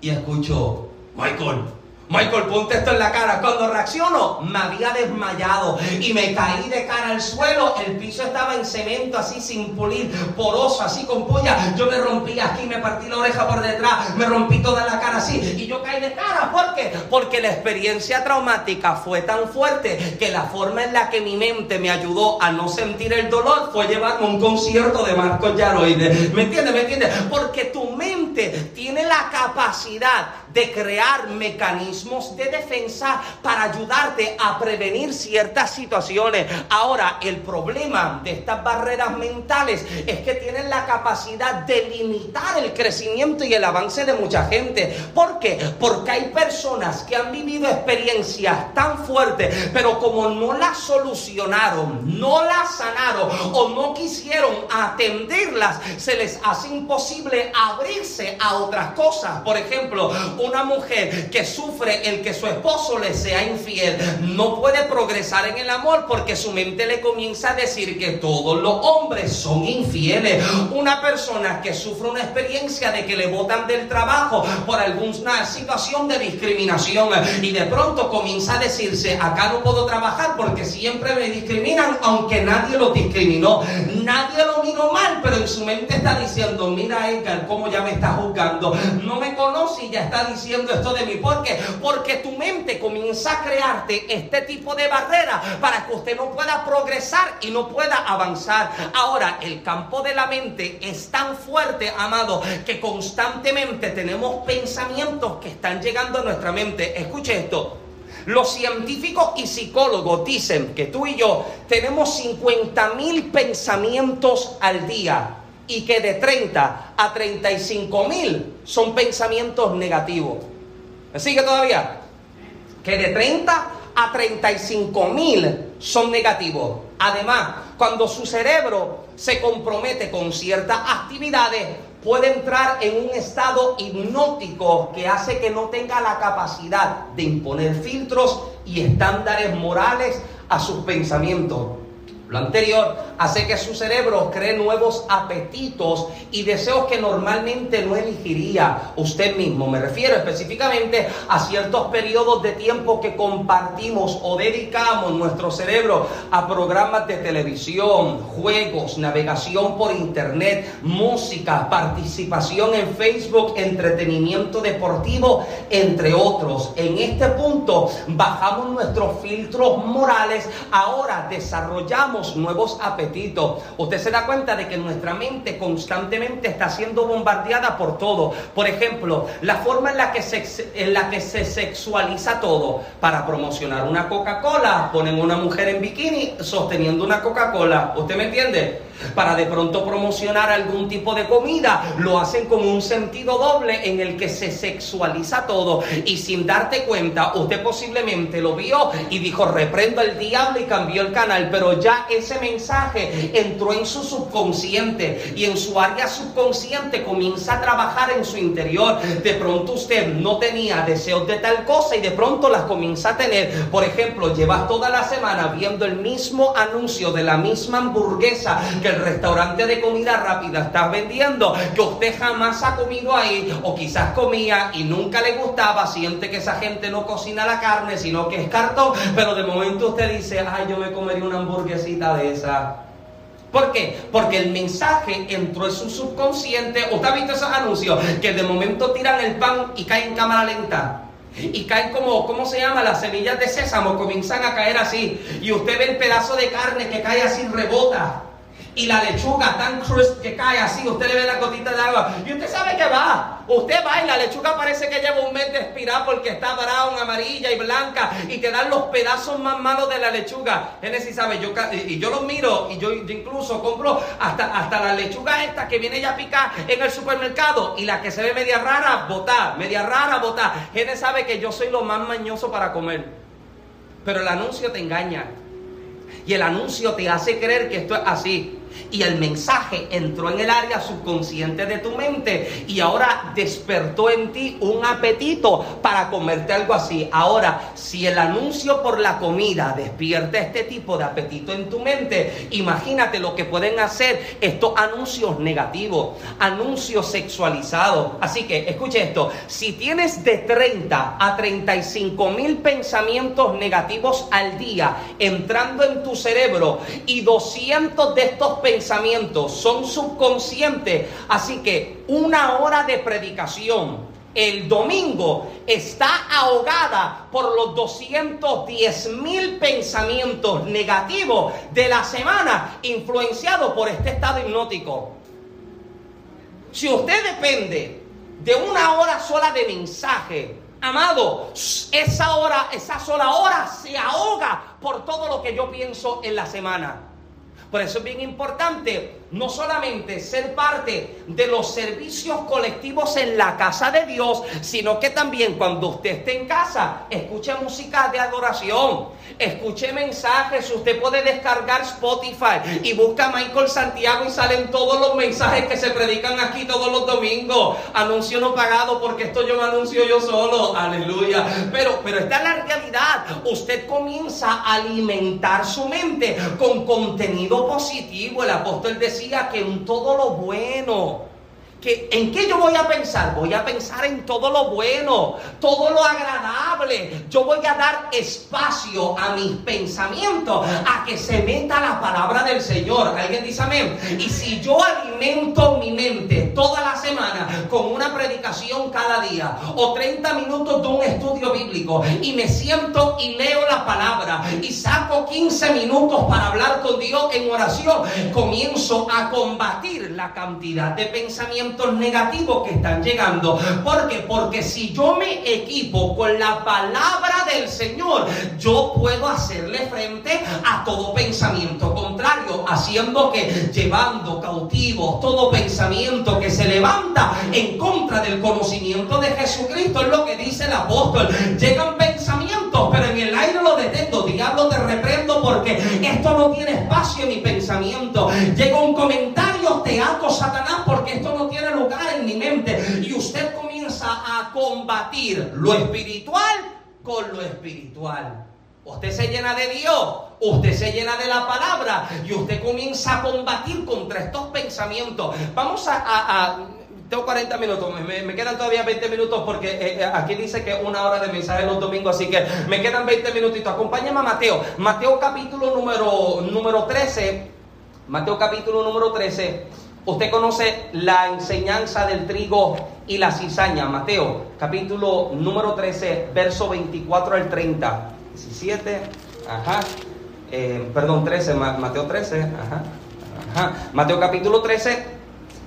Y escucho, Michael, Michael, ponte esto en la cara. Cuando reacciono, me había desmayado y me caí de cara al suelo. El piso estaba en cemento, así sin pulir, poroso, así con polla. Yo me rompí aquí, me partí la oreja por detrás, me rompí toda la cara así y yo caí de cara. ¿Por qué? Porque la experiencia traumática fue tan fuerte que la forma en la que mi mente me ayudó a no sentir el dolor fue llevarme un concierto de Marcos Yaroide. ¿Me entiendes? ¿Me entiendes? Porque tu mente tiene la capacidad de crear mecanismos de defensa para ayudarte a prevenir ciertas situaciones. Ahora, el problema de estas barreras mentales es que tienen la capacidad de limitar el crecimiento y el avance de mucha gente. ¿Por qué? Porque hay personas que han vivido experiencias tan fuertes, pero como no las solucionaron, no las sanaron o no quisieron atenderlas, se les hace imposible abrirse a otras cosas. Por ejemplo, una mujer que sufre el que su esposo le sea infiel no puede progresar en el amor porque su mente le comienza a decir que todos los hombres son infieles. Una persona que sufre una experiencia de que le botan del trabajo por alguna situación de discriminación y de pronto comienza a decirse, acá no puedo trabajar porque siempre me discriminan aunque nadie lo discriminó. Nadie lo miró mal, pero en su mente está diciendo, mira Edgar, cómo ya me está juzgando. No me conoce y ya está diciendo esto de mí. ¿Por qué? Porque tu mente comienza a crearte este tipo de barrera para que usted no pueda progresar y no pueda avanzar. Ahora, el campo de la mente es tan fuerte, amado, que constantemente tenemos pensamientos que están llegando a nuestra mente. Escuche esto. Los científicos y psicólogos dicen que tú y yo tenemos 50 mil pensamientos al día y que de 30 a 35 mil son pensamientos negativos. ¿Me sigue todavía? Que de 30 a 35 mil son negativos. Además, cuando su cerebro se compromete con ciertas actividades, puede entrar en un estado hipnótico que hace que no tenga la capacidad de imponer filtros y estándares morales a sus pensamientos. Lo anterior hace que su cerebro cree nuevos apetitos y deseos que normalmente no elegiría usted mismo. Me refiero específicamente a ciertos periodos de tiempo que compartimos o dedicamos nuestro cerebro a programas de televisión, juegos, navegación por internet, música, participación en Facebook, entretenimiento deportivo, entre otros. En este punto bajamos nuestros filtros morales, ahora desarrollamos nuevos apetitos. Usted se da cuenta de que nuestra mente constantemente está siendo bombardeada por todo. Por ejemplo, la forma en la que se, en la que se sexualiza todo. Para promocionar una Coca-Cola, ponen una mujer en bikini sosteniendo una Coca-Cola. ¿Usted me entiende? Para de pronto promocionar algún tipo de comida, lo hacen con un sentido doble en el que se sexualiza todo y sin darte cuenta, usted posiblemente lo vio y dijo, reprendo al diablo y cambió el canal, pero ya ese mensaje entró en su subconsciente y en su área subconsciente comienza a trabajar en su interior. De pronto usted no tenía deseos de tal cosa y de pronto las comienza a tener. Por ejemplo, llevas toda la semana viendo el mismo anuncio de la misma hamburguesa que el restaurante de comida rápida está vendiendo, que usted jamás ha comido ahí, o quizás comía y nunca le gustaba, siente que esa gente no cocina la carne, sino que es cartón, pero de momento usted dice, ay, yo me comería una hamburguesita de esa. ¿Por qué? Porque el mensaje entró en su subconsciente. ¿Usted ha visto esos anuncios? Que de momento tiran el pan y caen en cámara lenta. Y caen como, ¿cómo se llama? Las semillas de sésamo comienzan a caer así. Y usted ve el pedazo de carne que cae así, rebota y la lechuga tan crisp que cae así, usted le ve la gotita de agua y usted sabe que va. Usted va y la lechuga parece que lleva un mes de expirar porque está brown, amarilla y blanca y te dan los pedazos más malos de la lechuga. Genesis sabe, yo, y yo los miro y yo, incluso compro hasta, hasta la lechuga esta que viene ya picada en el supermercado y la que se ve media rara, botar, media rara, botar. Genesis sabe que yo soy lo más mañoso para comer. Pero el anuncio te engaña. Y el anuncio te hace creer que esto es así y el mensaje entró en el área subconsciente de tu mente y ahora despertó en ti un apetito para comerte algo así. Ahora, si el anuncio por la comida despierta este tipo de apetito en tu mente, imagínate lo que pueden hacer estos anuncios negativos, anuncios sexualizados. Así que escuche esto, si tienes de 30 a 35 mil pensamientos negativos al día entrando en tu cerebro y 200 de estos pensamientos son subconscientes. Así que una hora de predicación el domingo está ahogada por los 210 mil pensamientos negativos de la semana influenciados por este estado hipnótico. Si usted depende de una hora sola de mensaje, amado, esa hora, esa sola hora se ahoga por todo lo que yo pienso en la semana. Por eso es bien importante no solamente ser parte de los servicios colectivos en la casa de Dios, sino que también cuando usted esté en casa, escuche música de adoración, escuche mensajes, usted puede descargar Spotify y busca a Michael Santiago y salen todos los mensajes que se predican aquí todos los domingos. Anuncio no pagado porque esto yo me anuncio yo solo, aleluya. Pero, pero esta es la realidad, usted comienza a alimentar su mente con contenido positivo. El apóstol decía que en todo lo bueno ¿En qué yo voy a pensar? Voy a pensar en todo lo bueno, todo lo agradable. Yo voy a dar espacio a mis pensamientos, a que se meta la palabra del Señor. ¿Alguien dice amén? Y si yo alimento mi mente toda la semana con una predicación cada día o 30 minutos de un estudio bíblico y me siento y leo la palabra y saco 15 minutos para hablar con Dios en oración, comienzo a combatir la cantidad de pensamientos negativos que están llegando. Porque si yo me equipo con la palabra del Señor, yo puedo hacerle frente a todo pensamiento contrario, haciendo que llevando cautivos todo pensamiento que se levanta en contra del conocimiento de Jesucristo, es lo que dice el apóstol. Llegan pensamientos, pero en el aire lo detengo. Diablo, te reprendo porque esto no tiene espacio en mi pensamiento. Llega un comentario, te ato Satanás porque esto no tiene lugar en mi mente. Y usted comienza a combatir lo espiritual con lo espiritual. Usted se llena de Dios, usted se llena de la palabra y usted comienza a combatir contra estos pensamientos. Vamos a... tengo 40 minutos, me, quedan todavía 20 minutos porque eh, eh, aquí dice que una hora de mensaje los domingos, así que me quedan 20 minutitos. Acompáñame a Mateo. Mateo capítulo número, número 13. Mateo capítulo número 13. Usted conoce la enseñanza del trigo y la cizaña. Mateo, capítulo número 13, verso 24 al 30. 17, ajá. Eh, perdón, 13, Mateo 13, ajá. Ajá. Mateo capítulo 13,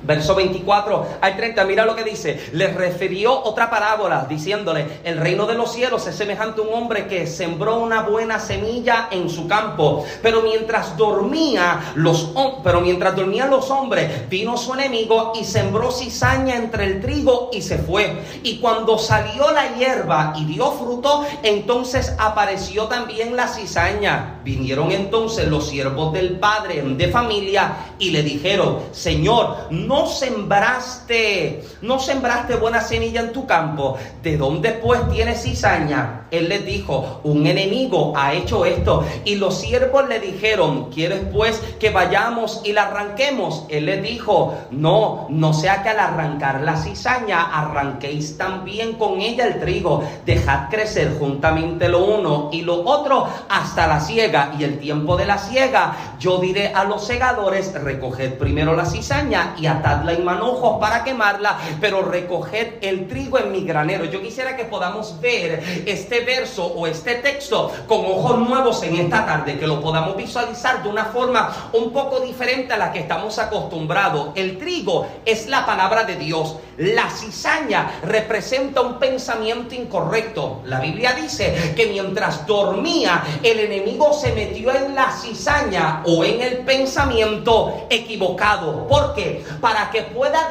Verso 24 al 30, mira lo que dice. Les refirió otra parábola diciéndole, el reino de los cielos es semejante a un hombre que sembró una buena semilla en su campo, pero mientras dormía los pero mientras dormían los hombres, vino su enemigo y sembró cizaña entre el trigo y se fue. Y cuando salió la hierba y dio fruto, entonces apareció también la cizaña. Vinieron entonces los siervos del padre de familia y le dijeron, "Señor, no no sembraste, no sembraste buena semilla en tu campo, ¿de dónde pues tienes cizaña? Él les dijo, un enemigo ha hecho esto. Y los siervos le dijeron, ¿quieres pues que vayamos y la arranquemos? Él les dijo, no, no sea que al arrancar la cizaña arranquéis también con ella el trigo. Dejad crecer juntamente lo uno y lo otro hasta la siega. Y el tiempo de la siega, yo diré a los segadores, recoged primero la cizaña y atadla en manojos para quemarla, pero recoged el trigo en mi granero. Yo quisiera que podamos ver este verso o este texto con ojos nuevos en esta tarde, que lo podamos visualizar de una forma un poco diferente a la que estamos acostumbrados. El trigo es la palabra de Dios. La cizaña representa un pensamiento incorrecto. La Biblia dice que mientras dormía, el enemigo se metió en la cizaña o en el pensamiento equivocado. ¿Por qué? Para que pueda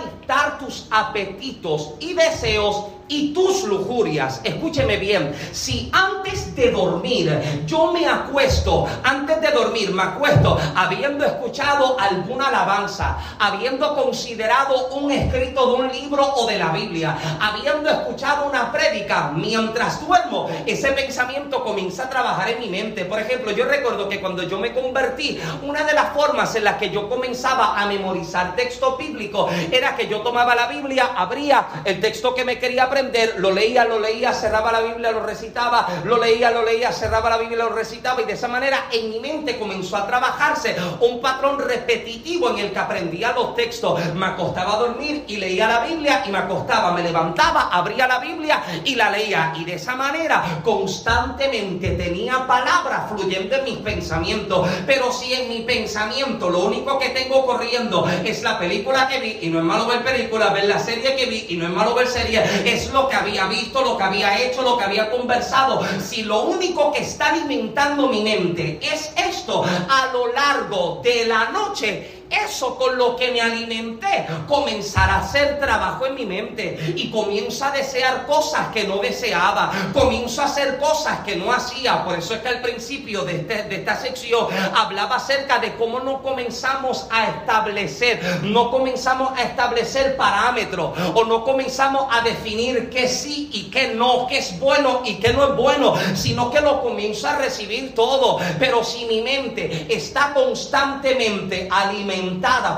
tus apetitos y deseos y tus lujurias. Escúcheme bien, si antes de dormir yo me acuesto, antes de dormir me acuesto habiendo escuchado alguna alabanza, habiendo considerado un escrito de un libro o de la Biblia, habiendo escuchado una prédica mientras duermo, ese pensamiento comienza a trabajar en mi mente. Por ejemplo, yo recuerdo que cuando yo me convertí, una de las formas en las que yo comenzaba a memorizar texto bíblico era que yo tomaba la Biblia, abría el texto que me quería aprender, lo leía, lo leía, cerraba la Biblia, lo recitaba, lo leía, lo leía, cerraba la Biblia, lo recitaba y de esa manera en mi mente comenzó a trabajarse un patrón repetitivo en el que aprendía los textos. Me acostaba a dormir y leía la Biblia y me acostaba, me levantaba, abría la Biblia y la leía y de esa manera constantemente tenía palabras fluyendo en mis pensamientos. Pero si en mi pensamiento lo único que tengo corriendo es la película que vi y no es malo ver película, ver la serie que vi y no es malo ver serie, es lo que había visto, lo que había hecho, lo que había conversado. Si lo único que está alimentando mi mente es esto a lo largo de la noche, eso con lo que me alimenté comenzará a hacer trabajo en mi mente y comienzo a desear cosas que no deseaba, comienzo a hacer cosas que no hacía. Por eso es que al principio de, este, de esta sección hablaba acerca de cómo no comenzamos a establecer, no comenzamos a establecer parámetros o no comenzamos a definir qué sí y qué no, qué es bueno y qué no es bueno, sino que lo comienzo a recibir todo. Pero si mi mente está constantemente alimentada,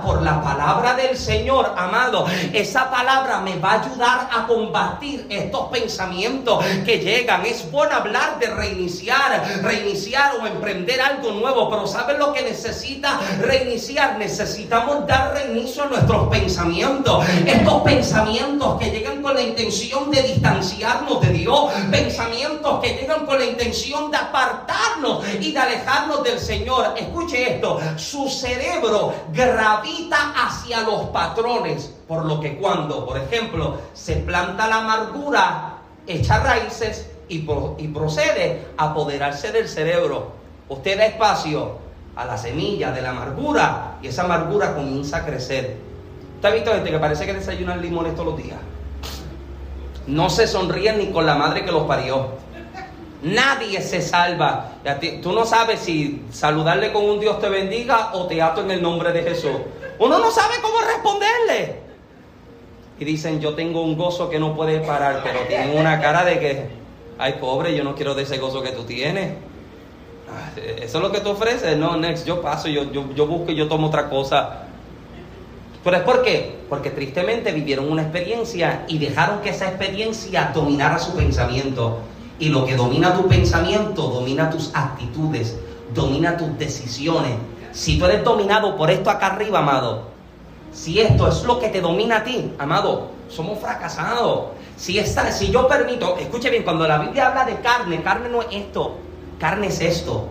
por la palabra del Señor, amado, esa palabra me va a ayudar a combatir estos pensamientos que llegan. Es bueno hablar de reiniciar, reiniciar o emprender algo nuevo, pero ¿saben lo que necesita reiniciar? Necesitamos dar reinicio a nuestros pensamientos. Estos pensamientos que llegan con la intención de distanciarnos de Dios, pensamientos que llegan con la intención de apartarnos y de alejarnos del Señor. Escuche esto, su cerebro gravita hacia los patrones, por lo que cuando, por ejemplo, se planta la amargura, echa raíces y, procede a apoderarse del cerebro. Usted da espacio a la semilla de la amargura y esa amargura comienza a crecer. ¿Usted ha visto gente que parece que desayunan limones todos los días? No se sonríen ni con la madre que los parió. Nadie se salva. Tú no sabes si saludarle con un Dios te bendiga o te ato en el nombre de Jesús. Uno no sabe cómo responderle. Y dicen, yo tengo un gozo que no puede parar, pero tienen una cara de que, ay pobre, yo no quiero de ese gozo que tú tienes. Ah, eso es lo que tú ofreces. No, next, yo paso, yo, yo, busco y yo tomo otra cosa. Pero es? Porque tristemente vivieron una experiencia y dejaron que esa experiencia dominara su pensamiento. Y lo que domina tu pensamiento, domina tus actitudes, domina tus decisiones. Si tú eres dominado por esto acá arriba, amado, si esto es lo que te domina a ti, amado, somos fracasados. Si, esta, si yo permito, escuche bien, cuando la Biblia habla de carne, carne no es esto, carne es esto.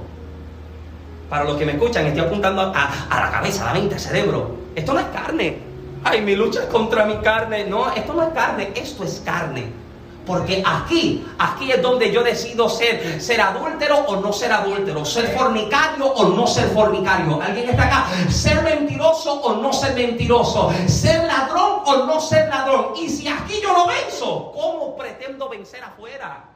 Para los que me escuchan, estoy apuntando a, a la cabeza, a la mente, al cerebro. Esto no es carne. Ay, mi lucha es contra mi carne. No, esto no es carne, esto es carne. Porque aquí, aquí es donde yo decido ser, ser adúltero o no ser adúltero, ser fornicario o no ser fornicario. ¿Alguien está acá? Ser mentiroso o no ser mentiroso, ser ladrón o no ser ladrón. Y si aquí yo lo venzo, ¿cómo pretendo vencer afuera?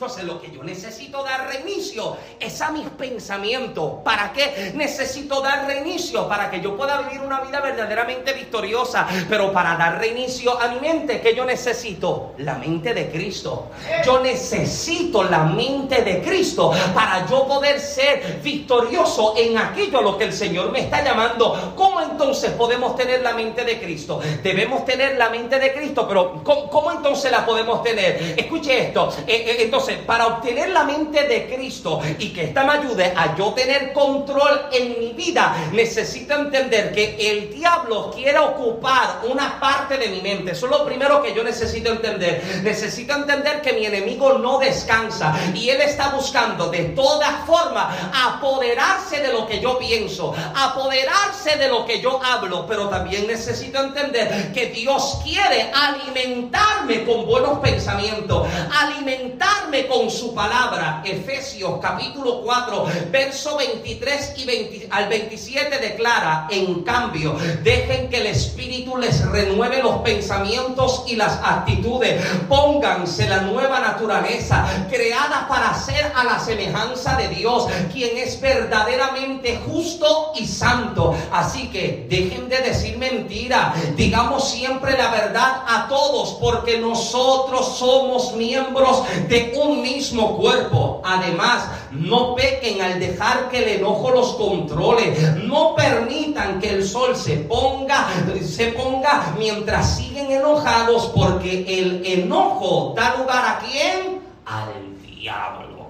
Entonces lo que yo necesito dar reinicio es a mis pensamientos. ¿Para qué necesito dar reinicio? Para que yo pueda vivir una vida verdaderamente victoriosa. Pero para dar reinicio a mi mente, ¿qué yo necesito? La mente de Cristo. Yo necesito la mente de Cristo para yo poder ser victorioso en aquello a lo que el Señor me está llamando. ¿Cómo entonces podemos tener la mente de Cristo? Debemos tener la mente de Cristo, pero ¿cómo, entonces la podemos tener? Escuche esto. Eh, eh, para obtener la mente de Cristo y que esta me ayude a yo tener control en mi vida, necesito entender que el diablo quiere ocupar una parte de mi mente. Eso es lo primero que yo necesito entender. Necesito entender que mi enemigo no descansa y él está buscando de todas formas apoderarse de lo que yo pienso, apoderarse de lo que yo hablo, pero también necesito entender que Dios quiere alimentarme con buenos pensamientos, alimentarme con su palabra. Efesios capítulo 4, verso 23 y al 27 declara, en cambio, dejen que el Espíritu les renueve los pensamientos y las actitudes. Pónganse la nueva naturaleza, creada para ser a la semejanza de Dios, quien es verdaderamente justo y santo. Así que dejen de decir mentira, digamos siempre la verdad a todos, porque nosotros somos miembros de un mismo cuerpo. Además, no pequen al dejar que el enojo los controle. No permitan que el sol se ponga, se ponga mientras siguen enojados, porque el enojo da lugar a quién? Al diablo.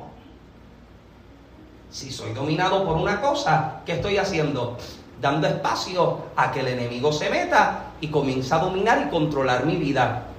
Si soy dominado por una cosa, ¿qué estoy haciendo? Dando espacio a que el enemigo se meta y comienza a dominar y controlar mi vida.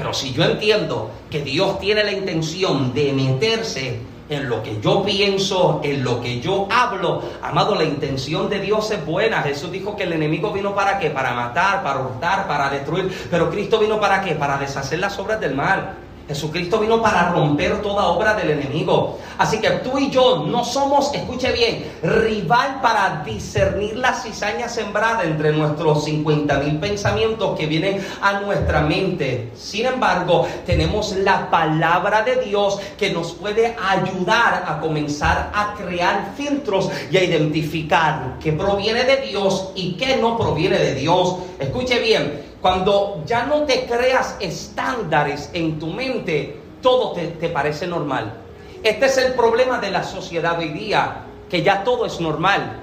Pero si yo entiendo que Dios tiene la intención de meterse en lo que yo pienso, en lo que yo hablo, amado, la intención de Dios es buena. Jesús dijo que el enemigo vino para qué? Para matar, para hurtar, para destruir. Pero Cristo vino para qué? Para deshacer las obras del mal. Jesucristo vino para romper toda obra del enemigo. Así que tú y yo no somos, escuche bien, rival para discernir la cizaña sembrada entre nuestros 50 mil pensamientos que vienen a nuestra mente. Sin embargo, tenemos la palabra de Dios que nos puede ayudar a comenzar a crear filtros y a identificar qué proviene de Dios y qué no proviene de Dios. Escuche bien, cuando ya no te creas estándares en tu mente, todo te, parece normal. Este es el problema de la sociedad hoy día, que ya todo es normal.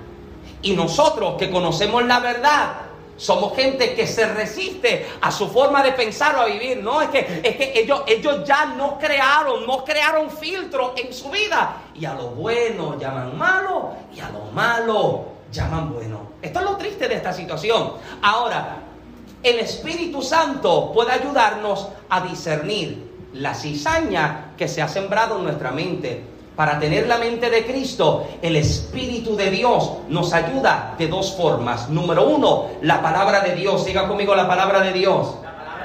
Y nosotros que conocemos la verdad, somos gente que se resiste a su forma de pensar o a vivir. No, es que, es que ellos, ellos ya no crearon, no crearon filtro en su vida. Y a lo bueno llaman malo y a lo malo llaman bueno. Esto es lo triste de esta situación. Ahora, el Espíritu Santo puede ayudarnos a discernir la cizaña que se ha sembrado en nuestra mente. Para tener la mente de Cristo, el Espíritu de Dios nos ayuda de dos formas. Número uno, la palabra de Dios. Siga conmigo la palabra de Dios.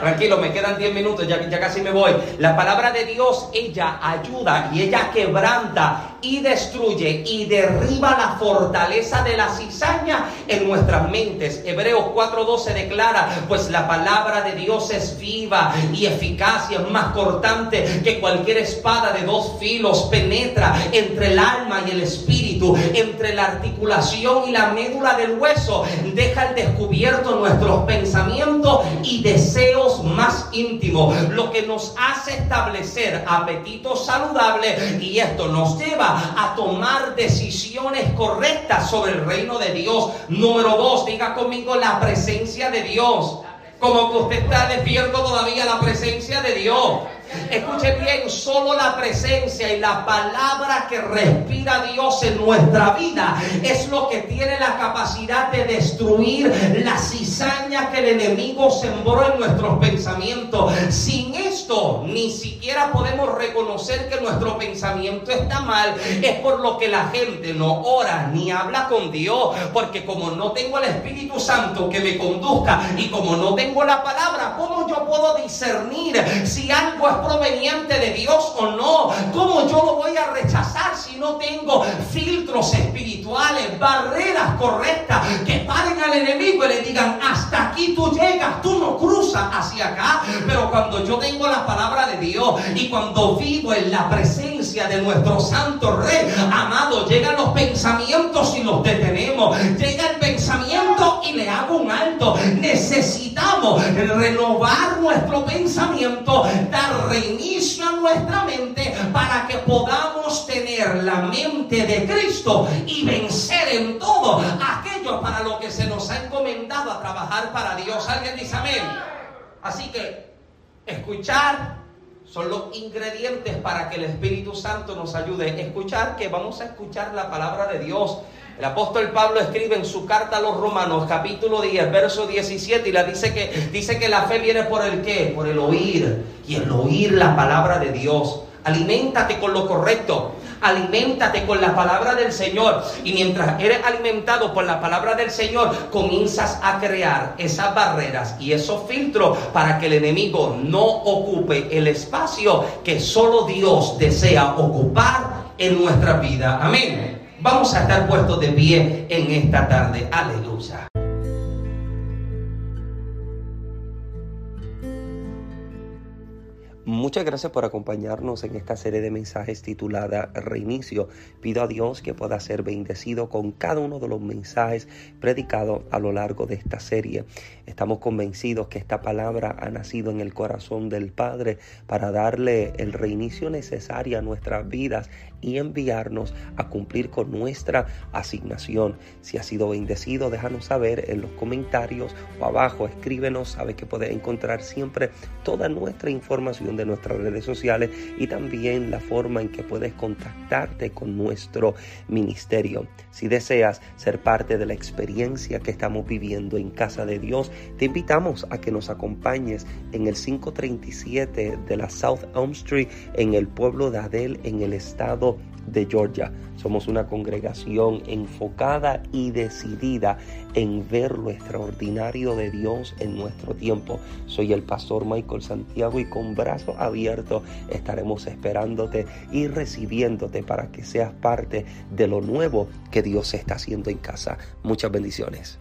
Tranquilo, me quedan 10 minutos, ya, ya casi me voy. La palabra de Dios, ella ayuda y ella quebranta y destruye y derriba la fortaleza de la cizaña en nuestras mentes. Hebreos 4:12 declara, pues la palabra de Dios es viva y eficaz y es más cortante que cualquier espada de dos filos, penetra entre el alma y el espíritu, entre la articulación y la médula del hueso, deja al descubierto nuestros pensamientos y deseos más íntimo, lo que nos hace establecer apetitos saludables y esto nos lleva a tomar decisiones correctas sobre el reino de Dios. Número dos, diga conmigo la presencia de Dios. Como que usted está despierto todavía la presencia de Dios. Escuche bien, solo la presencia y la palabra que respira Dios en nuestra vida es lo que tiene la capacidad de destruir la cizaña que el enemigo sembró en nuestros pensamientos. Sin esto, ni siquiera podemos reconocer que nuestro pensamiento está mal. Es por lo que la gente no ora ni habla con Dios, porque como no tengo el Espíritu Santo que me conduzca y como no tengo la palabra, ¿cómo yo puedo discernir si algo es proveniente de Dios o no. ¿Cómo yo lo voy a rechazar si no tengo filtros espirituales, barreras correctas que paren al enemigo y le digan, hasta aquí tú llegas, tú no cruzas hacia acá? Pero cuando yo tengo la palabra de Dios y cuando vivo en la presencia de nuestro Santo Rey, amado, llegan los pensamientos y los detenemos. Llega el pensamiento y le hago un alto. Necesitamos renovar nuestro pensamiento, dar reinicio a nuestra mente para que podamos tener la mente de Cristo y vencer en todo aquello para lo que se nos ha encomendado a trabajar para Dios. Alguien dice amén. Así que escuchar son los ingredientes para que el Espíritu Santo nos ayude. Escuchar que vamos a escuchar la palabra de Dios. El apóstol Pablo escribe en su carta a los romanos, capítulo 10, verso 17, y la dice que, dice que la fe viene por el qué? Por el oír. Y el oír la palabra de Dios. Aliméntate con lo correcto. Aliméntate con la palabra del Señor. Y mientras eres alimentado por la palabra del Señor, comienzas a crear esas barreras y esos filtros para que el enemigo no ocupe el espacio que solo Dios desea ocupar en nuestra vida. Amén. Vamos a estar puestos de pie en esta tarde. Aleluya. Muchas gracias por acompañarnos en esta serie de mensajes titulada Reinicio. Pido a Dios que pueda ser bendecido con cada uno de los mensajes predicados a lo largo de esta serie. Estamos convencidos que esta palabra ha nacido en el corazón del Padre para darle el reinicio necesario a nuestras vidas y enviarnos a cumplir con nuestra asignación. Si ha sido bendecido, déjanos saber en los comentarios o abajo, escríbenos, sabe que puedes encontrar siempre toda nuestra información de nuestras redes sociales y también la forma en que puedes contactarte con nuestro ministerio. Si deseas ser parte de la experiencia que estamos viviendo en Casa de Dios, te invitamos a que nos acompañes en el 537 de la South Elm Street en el pueblo de Adel en el estado de Georgia. Somos una congregación enfocada y decidida en ver lo extraordinario de Dios en nuestro tiempo. Soy el pastor Michael Santiago y con brazos abiertos estaremos esperándote y recibiéndote para que seas parte de lo nuevo que Dios está haciendo en casa. Muchas bendiciones.